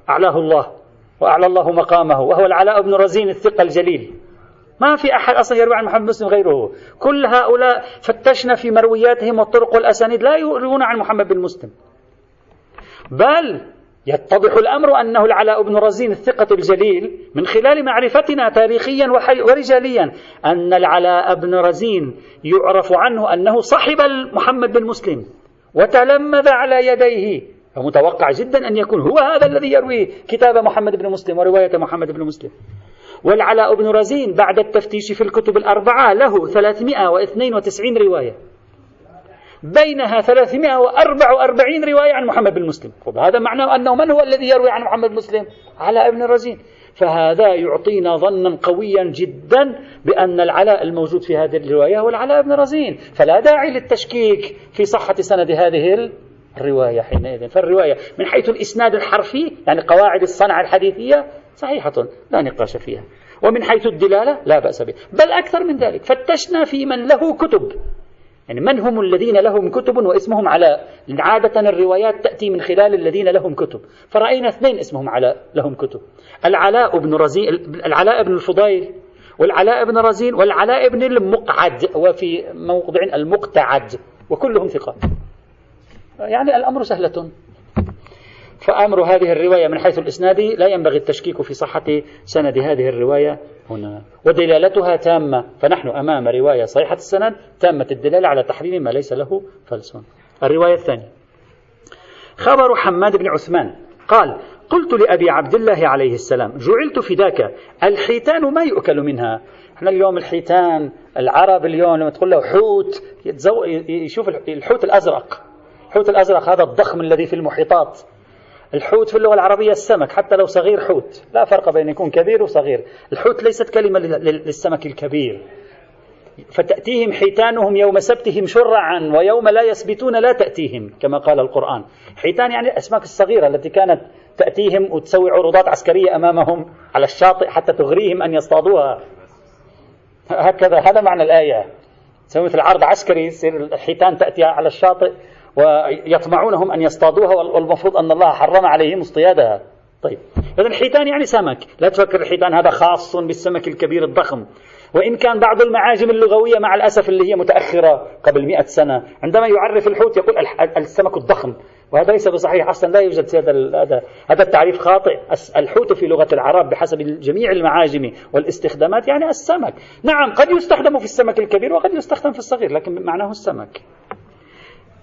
أعلاه الله وأعلى الله مقامه وهو العلاء بن رزين الثقة الجليل. ما في أحد أصلا يروي عن محمد بن مسلم غيره. كل هؤلاء فتشنا في مروياتهم والطرق والأسانيد لا يروون عن محمد بن مسلم. بل يتضح الأمر أنه العلاء بن رزين الثقة الجليل من خلال معرفتنا تاريخيا ورجاليا أن العلاء بن رزين يعرف عنه أنه صحب محمد بن مسلم وتلمذ على يديه. فمتوقع جدا أن يكون هو هذا الذي يروي كتاب محمد بن مسلم ورواية محمد بن مسلم. والعلاء بن رزين بعد التفتيش في الكتب الأربعة له 392 رواية. بينها 344 رواية عن محمد بن مسلم. هذا معناه أنه من هو الذي يروي عن محمد بن مسلم؟ علاء بن رزين فهذا يعطينا ظنا قويا جدا بأن العلاء الموجود في هذه الرواية هو العلاء بن رزين فلا داعي للتشكيك في صحة سند هذه الرواية حينئذ. فالرواية من حيث الإسناد الحرفي يعني قواعد الصنعة الحديثية صحيحة لا نقاش فيها. ومن حيث الدلالة لا بأس به. بل أكثر من ذلك فتشنا في من له كتب. يعني من هم الذين لهم كتب واسمهم علاء عادة الروايات تأتي من خلال الذين لهم كتب. فرأينا اثنين اسمهم علاء لهم كتب. العلاء بن رزين العلاء بن الفضيل والعلاء بن رزين والعلاء بن المقعد وفي موضع المقتعد وكلهم ثقات. يعني الأمر سهلة فأمر هذه الرواية من حيث الإسناد لا ينبغي التشكيك في صحة سند هذه الرواية هنا. ودلالتها تامة فنحن أمام رواية صحيحة السند تامة الدلالة على تحريم ما ليس له فلس. الرواية الثانية. خبر حماد بن عثمان قال قلت لأبي عبد الله عليه السلام جعلت فداك الحيتان ما يؤكل منها؟ إحنا اليوم الحيتان العرب اليوم لما تقول له حوت يشوف الحوت الأزرق. الحوت الأزرق هذا الضخم الذي في المحيطات. الحوت في اللغة العربية السمك حتى لو صغير حوت. لا فرق بين يكون كبير وصغير. الحوت ليست كلمة للسمك الكبير. فتأتيهم حيتانهم يوم سبتهم شرعا ويوم لا يسبتون لا تأتيهم كما قال القرآن. حيتان يعني الأسماك الصغيرة التي كانت تأتيهم وتسوي عروضات عسكرية أمامهم على الشاطئ حتى تغريهم أن يصطادوها. هكذا هذا معنى الآية. تسوي مثل عرض عسكري يصير الحيتان تأتي على الشاطئ ويطمعونهم أن يصطادوها والمفروض أن الله حرم عليهم اصطيادها. طيب إذا الحيتان يعني سمك. لا تفكر الحيتان هذا خاص بالسمك الكبير الضخم. وإن كان بعض المعاجم اللغوية مع الأسف اللي هي متأخرة قبل مئة سنة عندما يعرف الحوت يقول السمك الضخم. وهذا ليس بصحيح أصلا لا يوجد هذا هذا التعريف خاطئ. الحوت في لغة العرب بحسب جميع المعاجم والاستخدامات يعني السمك. نعم قد يستخدم في السمك الكبير وقد يستخدم في الصغير لكن معناه السمك.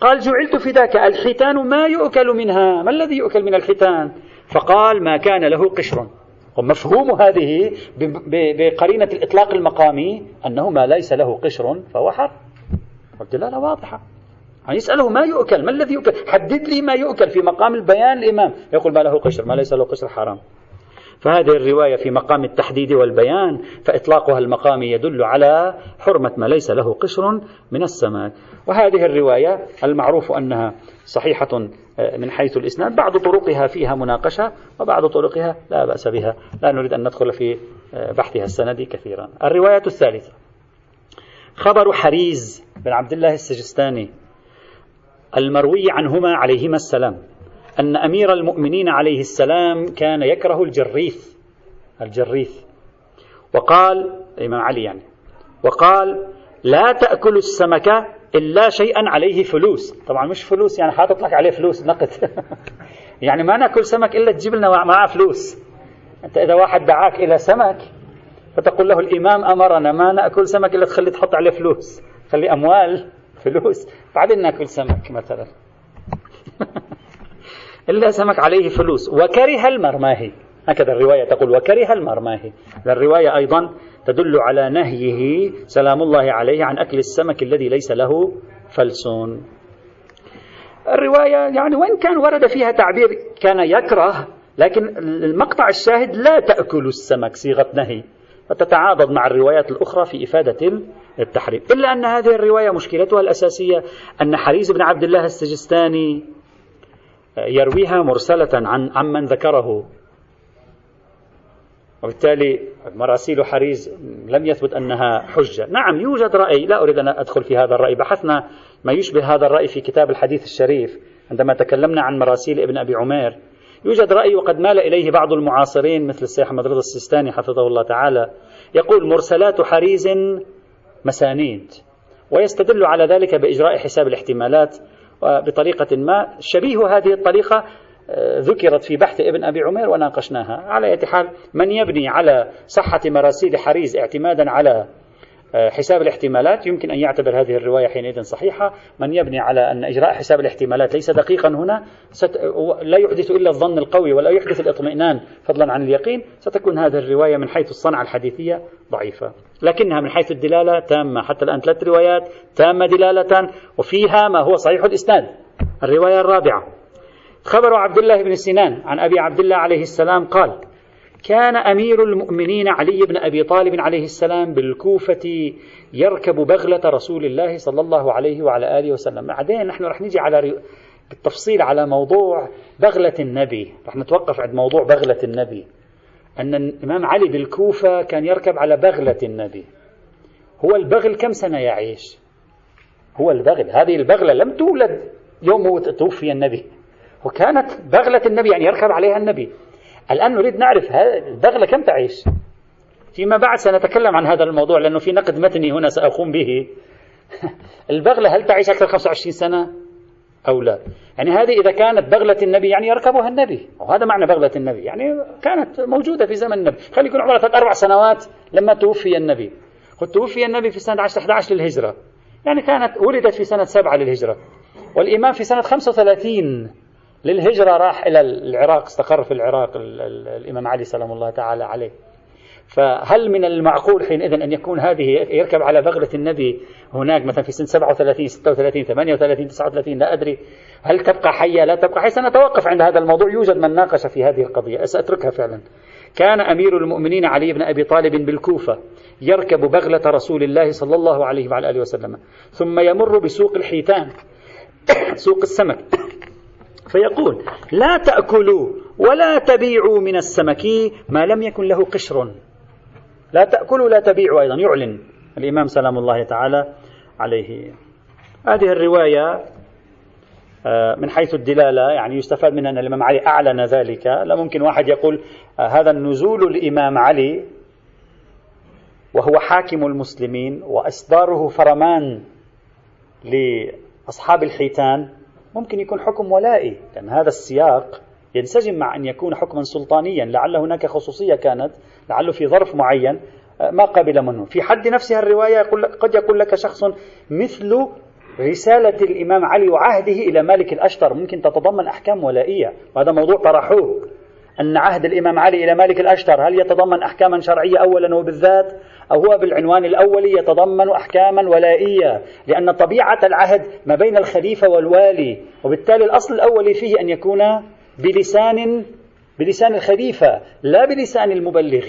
قال جعلت فداك الحيتان ما يؤكل منها. ما الذي يؤكل من الحيتان؟ فقال ما كان له قشر. ومفهوم هذه بقرينة الإطلاق المقامي أنه ما ليس له قشر فهو حر. والدلالة واضحة. يعني يسأله ما يؤكل؟ ما الذي يؤكل؟ حدد لي ما يؤكل في مقام البيان الإمام. يقول ما له قشر. ما ليس له قشر حرام. فهذه الرواية في مقام التحديد والبيان فإطلاقها المقامي يدل على حرمة ما ليس له قشر من السماء. وهذه الرواية المعروف أنها صحيحة آه، من حيث الإسناد بعض طرقها فيها مناقشة وبعض طرقها لا بأس بها. لا نريد أن ندخل في آه، بحثها السندي كثيرا. الرواية الثالثة. خبر حريز بن عبد الله السجستاني المروي عنهما عليهما السلام. أن أمير المؤمنين عليه السلام كان يكره الجريث الجريث وقال الإمام علي يعني. وقال لا تأكل السمك إلا شيئا عليه فلوس. طبعا مش فلوس يعني حاطط لك عليه فلوس نقد. يعني ما نأكل سمك إلا تجيب لنا معاه فلوس. أنت إذا واحد دعاك إلى سمك فتقول له الإمام أمرنا ما نأكل سمك إلا تخلي تحط عليه فلوس. خلي أموال فلوس. بعدين نأكل سمك مثلا. إلا سمك عليه فلوس. وكره المرماهي هكذا الرواية تقول وكره المرماهي الرواية أيضا تدل على نهيه سلام الله عليه عن أكل السمك الذي ليس له فلسون. الرواية يعني وإن كان ورد فيها تعبير كان يكره لكن المقطع الشاهد لا تأكل السمك صيغة نهي. فتتعاضد مع الروايات الأخرى في إفادة التحريم. إلا أن هذه الرواية مشكلتها الأساسية أن حريز بن عبد الله السجستاني يرويها مرسلة عن عمن ذكره. وبالتالي مراسيل حريز لم يثبت أنها حجة. نعم يوجد رأي. لا أريد أن أدخل في هذا الرأي. بحثنا ما يشبه هذا الرأي في كتاب الحديث الشريف عندما تكلمنا عن مراسيل ابن أبي عمير. يوجد رأي وقد مال إليه بعض المعاصرين مثل الشيخ أحمد رضا السيستاني حفظه الله تعالى. يقول مرسلات حريز مسانيد ويستدل على ذلك بإجراء حساب الاحتمالات بطريقة ما شبيه هذه الطريقة ذكرت في بحث ابن أبي عمير وناقشناها. على أي حال من يبني على صحة مراسيل حريز اعتمادا على آه، حساب الاحتمالات يمكن أن يعتبر هذه الرواية حينئذ صحيحة. من يبني على أن إجراء حساب الاحتمالات ليس دقيقا هنا ست... لا يحدث إلا الظن القوي ولا يحدث الاطمئنان فضلا عن اليقين. ستكون هذه الرواية من حيث الصنعة الحديثية ضعيفة. لكنها من حيث الدلالة تامة. حتى الآن ثلاث روايات تامة دلالة وفيها ما هو صحيح الإسناد. الرواية الرابعة خبر عبد الله بن سنان عن أبي عبد الله عليه السلام قال كان أمير المؤمنين علي بن أبي طالب عليه السلام بالكوفة يركب بغلة رسول الله صلى الله عليه وعلى آله وسلم. بعدين نحن رح نجي على بالتفصيل على موضوع بغلة النبي. رح نتوقف عند موضوع بغلة النبي. أن الإمام علي بالكوفة كان يركب على بغلة النبي. هو البغل كم سنة يعيش هو البغل. هذه البغلة لم تولد يوم توفي النبي. وكانت بغلة النبي يعني يركب عليها النبي. الآن نريد نعرف البغلة كم تعيش؟ فيما بعد سنتكلم عن هذا الموضوع لأنه في نقد متني هنا سأقوم به. البغلة هل تعيش أكثر 25 سنة أو لا؟ يعني هذه إذا كانت بغلة النبي يعني يركبها النبي. وهذا معنى بغلة النبي. يعني كانت موجودة في زمن النبي. خلي يكون عمرها ثلاث أربع سنوات لما توفي النبي. قد توفي النبي في سنة 10 11 للهجرة. يعني كانت ولدت في سنة سبعة للهجرة. والإمام في سنة 35 للهجرة راح إلى العراق استقر في العراق الإمام علي سلام الله تعالى عليه. فهل من المعقول حينئذ أن يكون هذه يركب على بغلة النبي هناك مثلا في سن 37 36 38 39 لا أدري. هل تبقى حية؟ لا تبقى حية. سنتوقف عند هذا الموضوع. يوجد من ناقش في هذه القضية. سأتركها فعلا. كان أمير المؤمنين علي بن أبي طالب بالكوفة يركب بغلة رسول الله صلى الله عليه وعلى آله وسلم ثم يمر بسوق الحيتان سوق السمك. فيقول لا تأكلوا ولا تبيعوا من السمك ما لم يكن له قشر. لا تأكلوا لا تبيعوا أيضا. يعلن الإمام سلام الله تعالى عليه. هذه الرواية آه، من حيث الدلالة يعني يستفاد منها أن الإمام علي أعلن ذلك. لا ممكن واحد يقول آه، هذا النزول الإمام علي وهو حاكم المسلمين وإصداره فرمان لأصحاب الحيتان. ممكن يكون حكم ولائي لأن هذا السياق ينسجم مع أن يكون حكما سلطانيا لعل هناك خصوصية كانت لعله في ظرف معين ما قبل منه. في حد نفسها الرواية يقول قد يقول لك شخص مثل رسالة الإمام علي وعهده إلى مالك الأشتر. ممكن تتضمن أحكام ولائية وهذا موضوع طرحوه. أن عهد الإمام علي إلى مالك الأشتر هل يتضمن أحكاما شرعية أولا وبالذات؟ أو هو بالعنوان الأولي يتضمن أحكاما ولائية لأن طبيعة العهد ما بين الخليفة والوالي وبالتالي الأصل الأولي فيه أن يكون بلسان بلسان الخليفة لا بلسان المبلغ.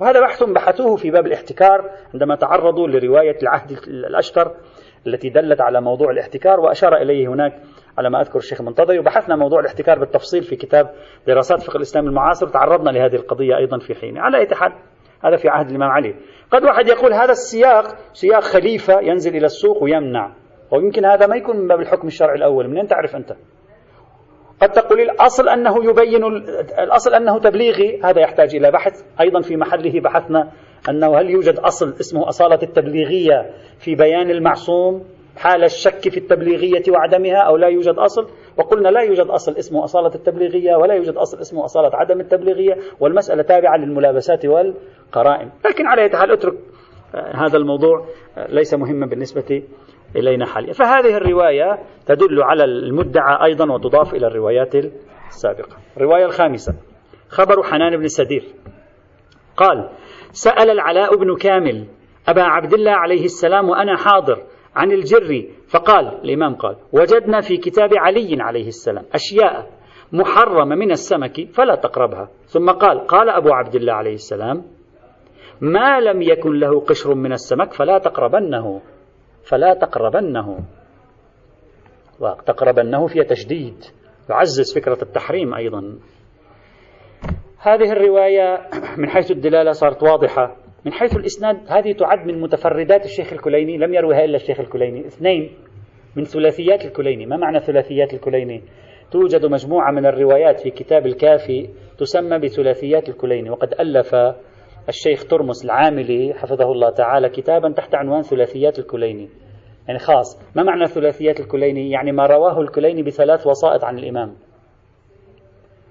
وهذا بحث بحثوه في باب الاحتكار عندما تعرضوا لرواية العهد الأشتر التي دلت على موضوع الاحتكار وأشار إليه هناك على ما أذكر الشيخ المنتظري وبحثنا موضوع الاحتكار بالتفصيل في كتاب دراسات فقه الإسلام المعاصر تعرضنا لهذه القضية أيضا في حين على أي حال هذا في عهد الإمام علي. قد واحد يقول هذا السياق سياق خليفة ينزل إلى السوق ويمنع. ويمكن هذا ما يكون من باب الحكم الشرعي الأول منين تعرف أنت؟ قد تقول الأصل أنه يبين الأصل أنه تبليغي هذا يحتاج إلى بحث. أيضا في محله بحثنا أنه هل يوجد أصل اسمه أصالة التبليغية في بيان المعصوم حال الشك في التبليغية وعدمها أو لا يوجد أصل؟ وقلنا لا يوجد أصل اسمه أصالة التبليغية ولا يوجد أصل اسمه أصالة عدم التبليغية والمسألة تابعة للملابسات والقرائن. لكن على حال اترك هذا الموضوع ليس مهما بالنسبة إلينا حاليا. فهذه الرواية تدل على المدعى أيضا وتضاف إلى الروايات السابقة. الرواية الخامسة خبر حنان بن سدير. قال سأل العلاء بن كامل أبا عبد الله عليه السلام وأنا حاضر عن الجر. فقال الإمام قال وجدنا في كتاب علي عليه السلام أشياء محرمة من السمك فلا تقربها. ثم قال قال أبو عبد الله عليه السلام ما لم يكن له قشر من السمك فلا تقربنه فلا تقربنه. وتقربنه فيها تشديد يعزز فكرة التحريم أيضا. هذه الرواية من حيث الدلالة صارت واضحة. من حيث الإسناد هذه تعد من متفردات الشيخ الكليني لم يروها إلا الشيخ الكليني. اثنين من ثلاثيات الكليني. ما معنى ثلاثيات الكليني؟ توجد مجموعة من الروايات في كتاب الكافي تسمى بثلاثيات الكليني. وقد ألف الشيخ ترمس العاملي حفظه الله تعالى كتابا تحت عنوان ثلاثيات الكليني. يعني خاص. ما معنى ثلاثيات الكليني؟ يعني ما رواه الكليني بثلاث وسائط عن الإمام.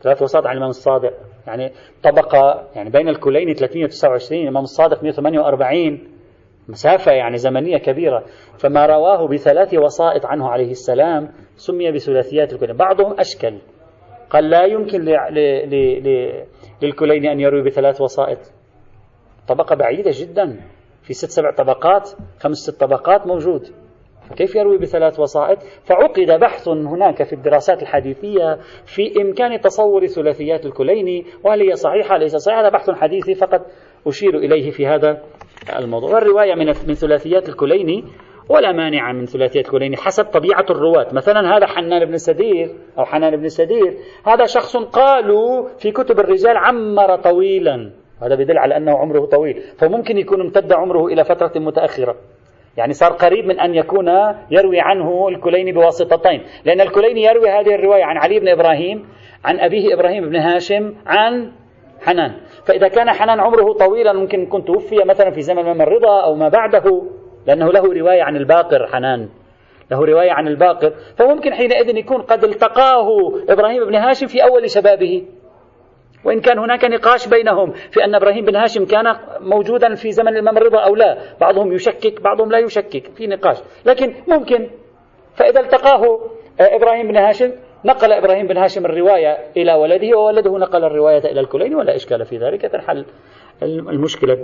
ثلاث وسائط عن الإمام الصادق. يعني طبقة يعني بين الكلين 329 الإمام الصادق 148 مسافة يعني زمنية كبيرة. فما رواه بثلاث وسائط عنه عليه السلام سمي بثلاثيات الكلين. بعضهم أشكل. قال لا يمكن للكلين أن يروي بثلاث وسائط. طبقة بعيدة جدا. في ست سبع طبقات خمس ست طبقات موجود. كيف يروي بثلاث وسائط؟ فعقد بحث هناك في الدراسات الحديثية في إمكان تصور ثلاثيات الكليني وهل هي صحيحة ليس صحيحة؟ هذا بحث حديثي فقط أشير إليه في هذا الموضوع. والرواية من من ثلاثيات الكليني ولا مانع من ثلاثيات الكليني حسب طبيعة الرواة. مثلا هذا حنان بن سدير أو حنان بن سدير هذا شخص قالوا في كتب الرجال عمر طويلا. هذا يدل على أنه عمره طويل فممكن يكون امتد عمره إلى فترة متأخرة. يعني صار قريب من أن يكون يروي عنه الكليني بواسطتين. لأن الكليني يروي هذه الرواية عن علي بن إبراهيم عن أبيه إبراهيم بن هاشم عن حنان. فإذا كان حنان عمره طويلا ممكن يكون توفي مثلا في زمن من الرضا أو ما بعده لأنه له رواية عن الباقر حنان. له رواية عن الباقر. فممكن حينئذ يكون قد التقاه إبراهيم بن هاشم في أول شبابه. وإن كان هناك نقاش بينهم في أن إبراهيم بن هاشم كان موجودا في زمن الإمام أو لا. بعضهم يشكك بعضهم لا يشكك في نقاش. لكن ممكن فإذا التقاه إبراهيم بن هاشم نقل إبراهيم بن هاشم الرواية إلى ولده وولده نقل الرواية إلى الكلين ولا إشكال في ذلك. تنحل المشكلة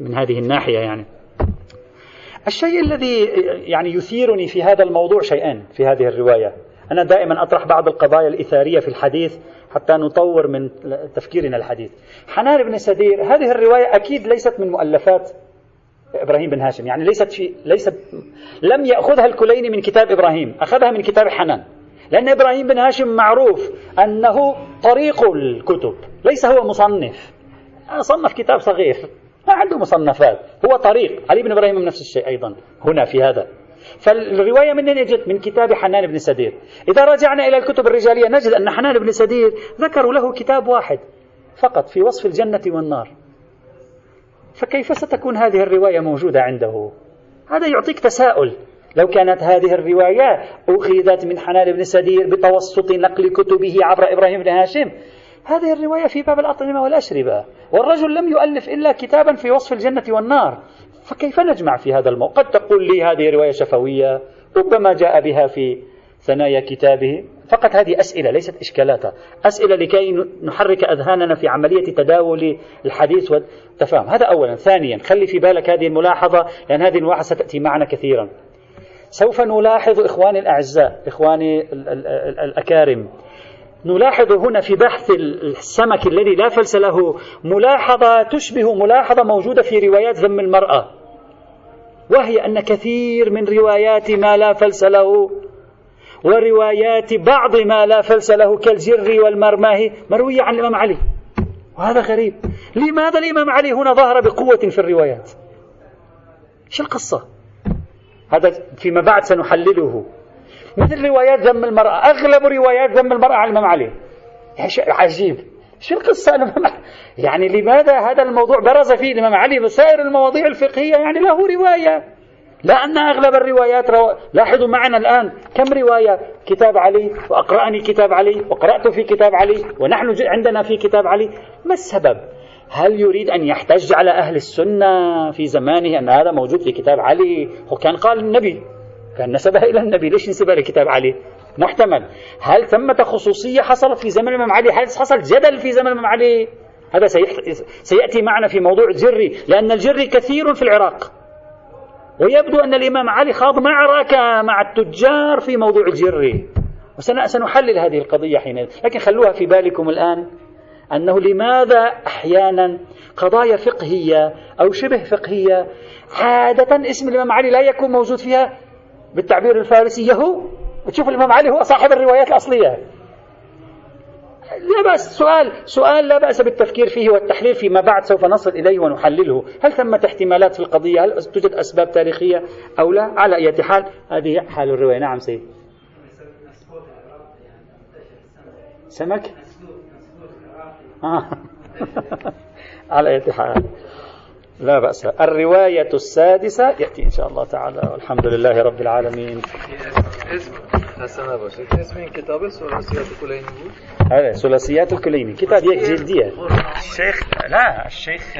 من هذه الناحية يعني. الشيء الذي يعني يثيرني في هذا الموضوع شيئان في هذه الرواية. أنا دائما أطرح بعض القضايا الإثارية في الحديث حتى نطور من تفكيرنا الحديث. حنان بن سدير هذه الرواية أكيد ليست من مؤلفات إبراهيم بن هاشم يعني ليست في ليست لم يأخذها الكليني من كتاب إبراهيم أخذها من كتاب حنان. لأن إبراهيم بن هاشم معروف أنه طريق الكتب ليس هو مصنف. صنف كتاب صغير ما عنده مصنفات هو طريق. علي بن إبراهيم نفس الشيء أيضا هنا في هذا. فالرواية من أين جت؟ من كتاب حنان بن سدير. إذا رجعنا إلى الكتب الرجالية نجد أن حنان بن سدير ذكروا له كتاب واحد فقط في وصف الجنة والنار. فكيف ستكون هذه الرواية موجودة عنده؟ هذا يعطيك تساؤل. لو كانت هذه الرواية أخذت من حنان بن سدير بتوسط نقل كتبه عبر إبراهيم بن هاشم هذه الرواية في باب الأطعمة والأشربة. والرجل لم يؤلف إلا كتابا في وصف الجنة والنار. فكيف نجمع في هذا الموضوع قد تقول لي هذه رواية شفوية ربما جاء بها في ثنايا كتابه. فقط هذه أسئلة ليست إشكالات أسئلة لكي نحرك أذهاننا في عملية تداول الحديث والتفاهم هذا أولا. ثانيا خلي في بالك هذه الملاحظة لأن هذه الملاحظة ستأتي معنا كثيرا. سوف نلاحظ إخواني الأعزاء إخواني الأكارم نلاحظ هنا في بحث السمك الذي لا فلس له ملاحظة تشبه ملاحظة موجودة في روايات ذم المرأة. وهي أن كثير من روايات ما لا فلس له وروايات بعض ما لا فلس له كالجر والمرماه مروية عن الإمام علي. وهذا غريب. لماذا الإمام علي هنا ظهر بقوة في الروايات؟ شو القصة؟ هذا فيما بعد سنحلله. مثل روايات ذم المرأة. أغلب روايات ذم المرأة على الإمام علي. عجيب. شو القصة يعني لماذا هذا الموضوع برز فيه الإمام علي؟ وسائر المواضيع الفقهية يعني له رواية. لأن أغلب الروايات رو... لاحظوا معنا الآن كم رواية؟ كتاب علي وأقرأني كتاب علي وقرأت في كتاب علي ونحن عندنا في كتاب علي. ما السبب؟ هل يريد أن يحتج على أهل السنة في زمانه أن هذا موجود في كتاب علي؟ وكان قال النبي. كان نسبها إلى النبي. ليش نسبها لكتاب علي؟ محتمل. هل ثمة خصوصية حصلت في زمن الإمام علي؟ هل حصل جدل في زمن الإمام علي؟ هذا سيأتي معنا في موضوع الجري لأن الجري كثير في العراق. ويبدو أن الإمام علي خاض معركة مع التجار في موضوع الجري. وسنحلل هذه القضية حينئذ لكن خلوها في بالكم الآن أنه لماذا أحيانا قضايا فقهية أو شبه فقهية عادة اسم الإمام علي لا يكون موجود فيها بالتعبير الفارسي يهو. وتشوف الإمام علي هو صاحب الروايات الأصلية. لا بأس سؤال سؤال لا بأس بالتفكير فيه والتحليل فيما بعد سوف نصل إليه ونحلله. هل ثمة احتمالات في القضية؟ هل توجد أسباب تاريخية أو لا؟ على أي حال هذه حال الرواية. نعم سيد. سمك؟ آه. على أي حال. لا بأس. الرواية السادسة يأتي إن شاء الله تعالى. والحمد لله رب العالمين. ثلاثیات الکلینی کتاب یک جلدیه الشيخ لا الشيخ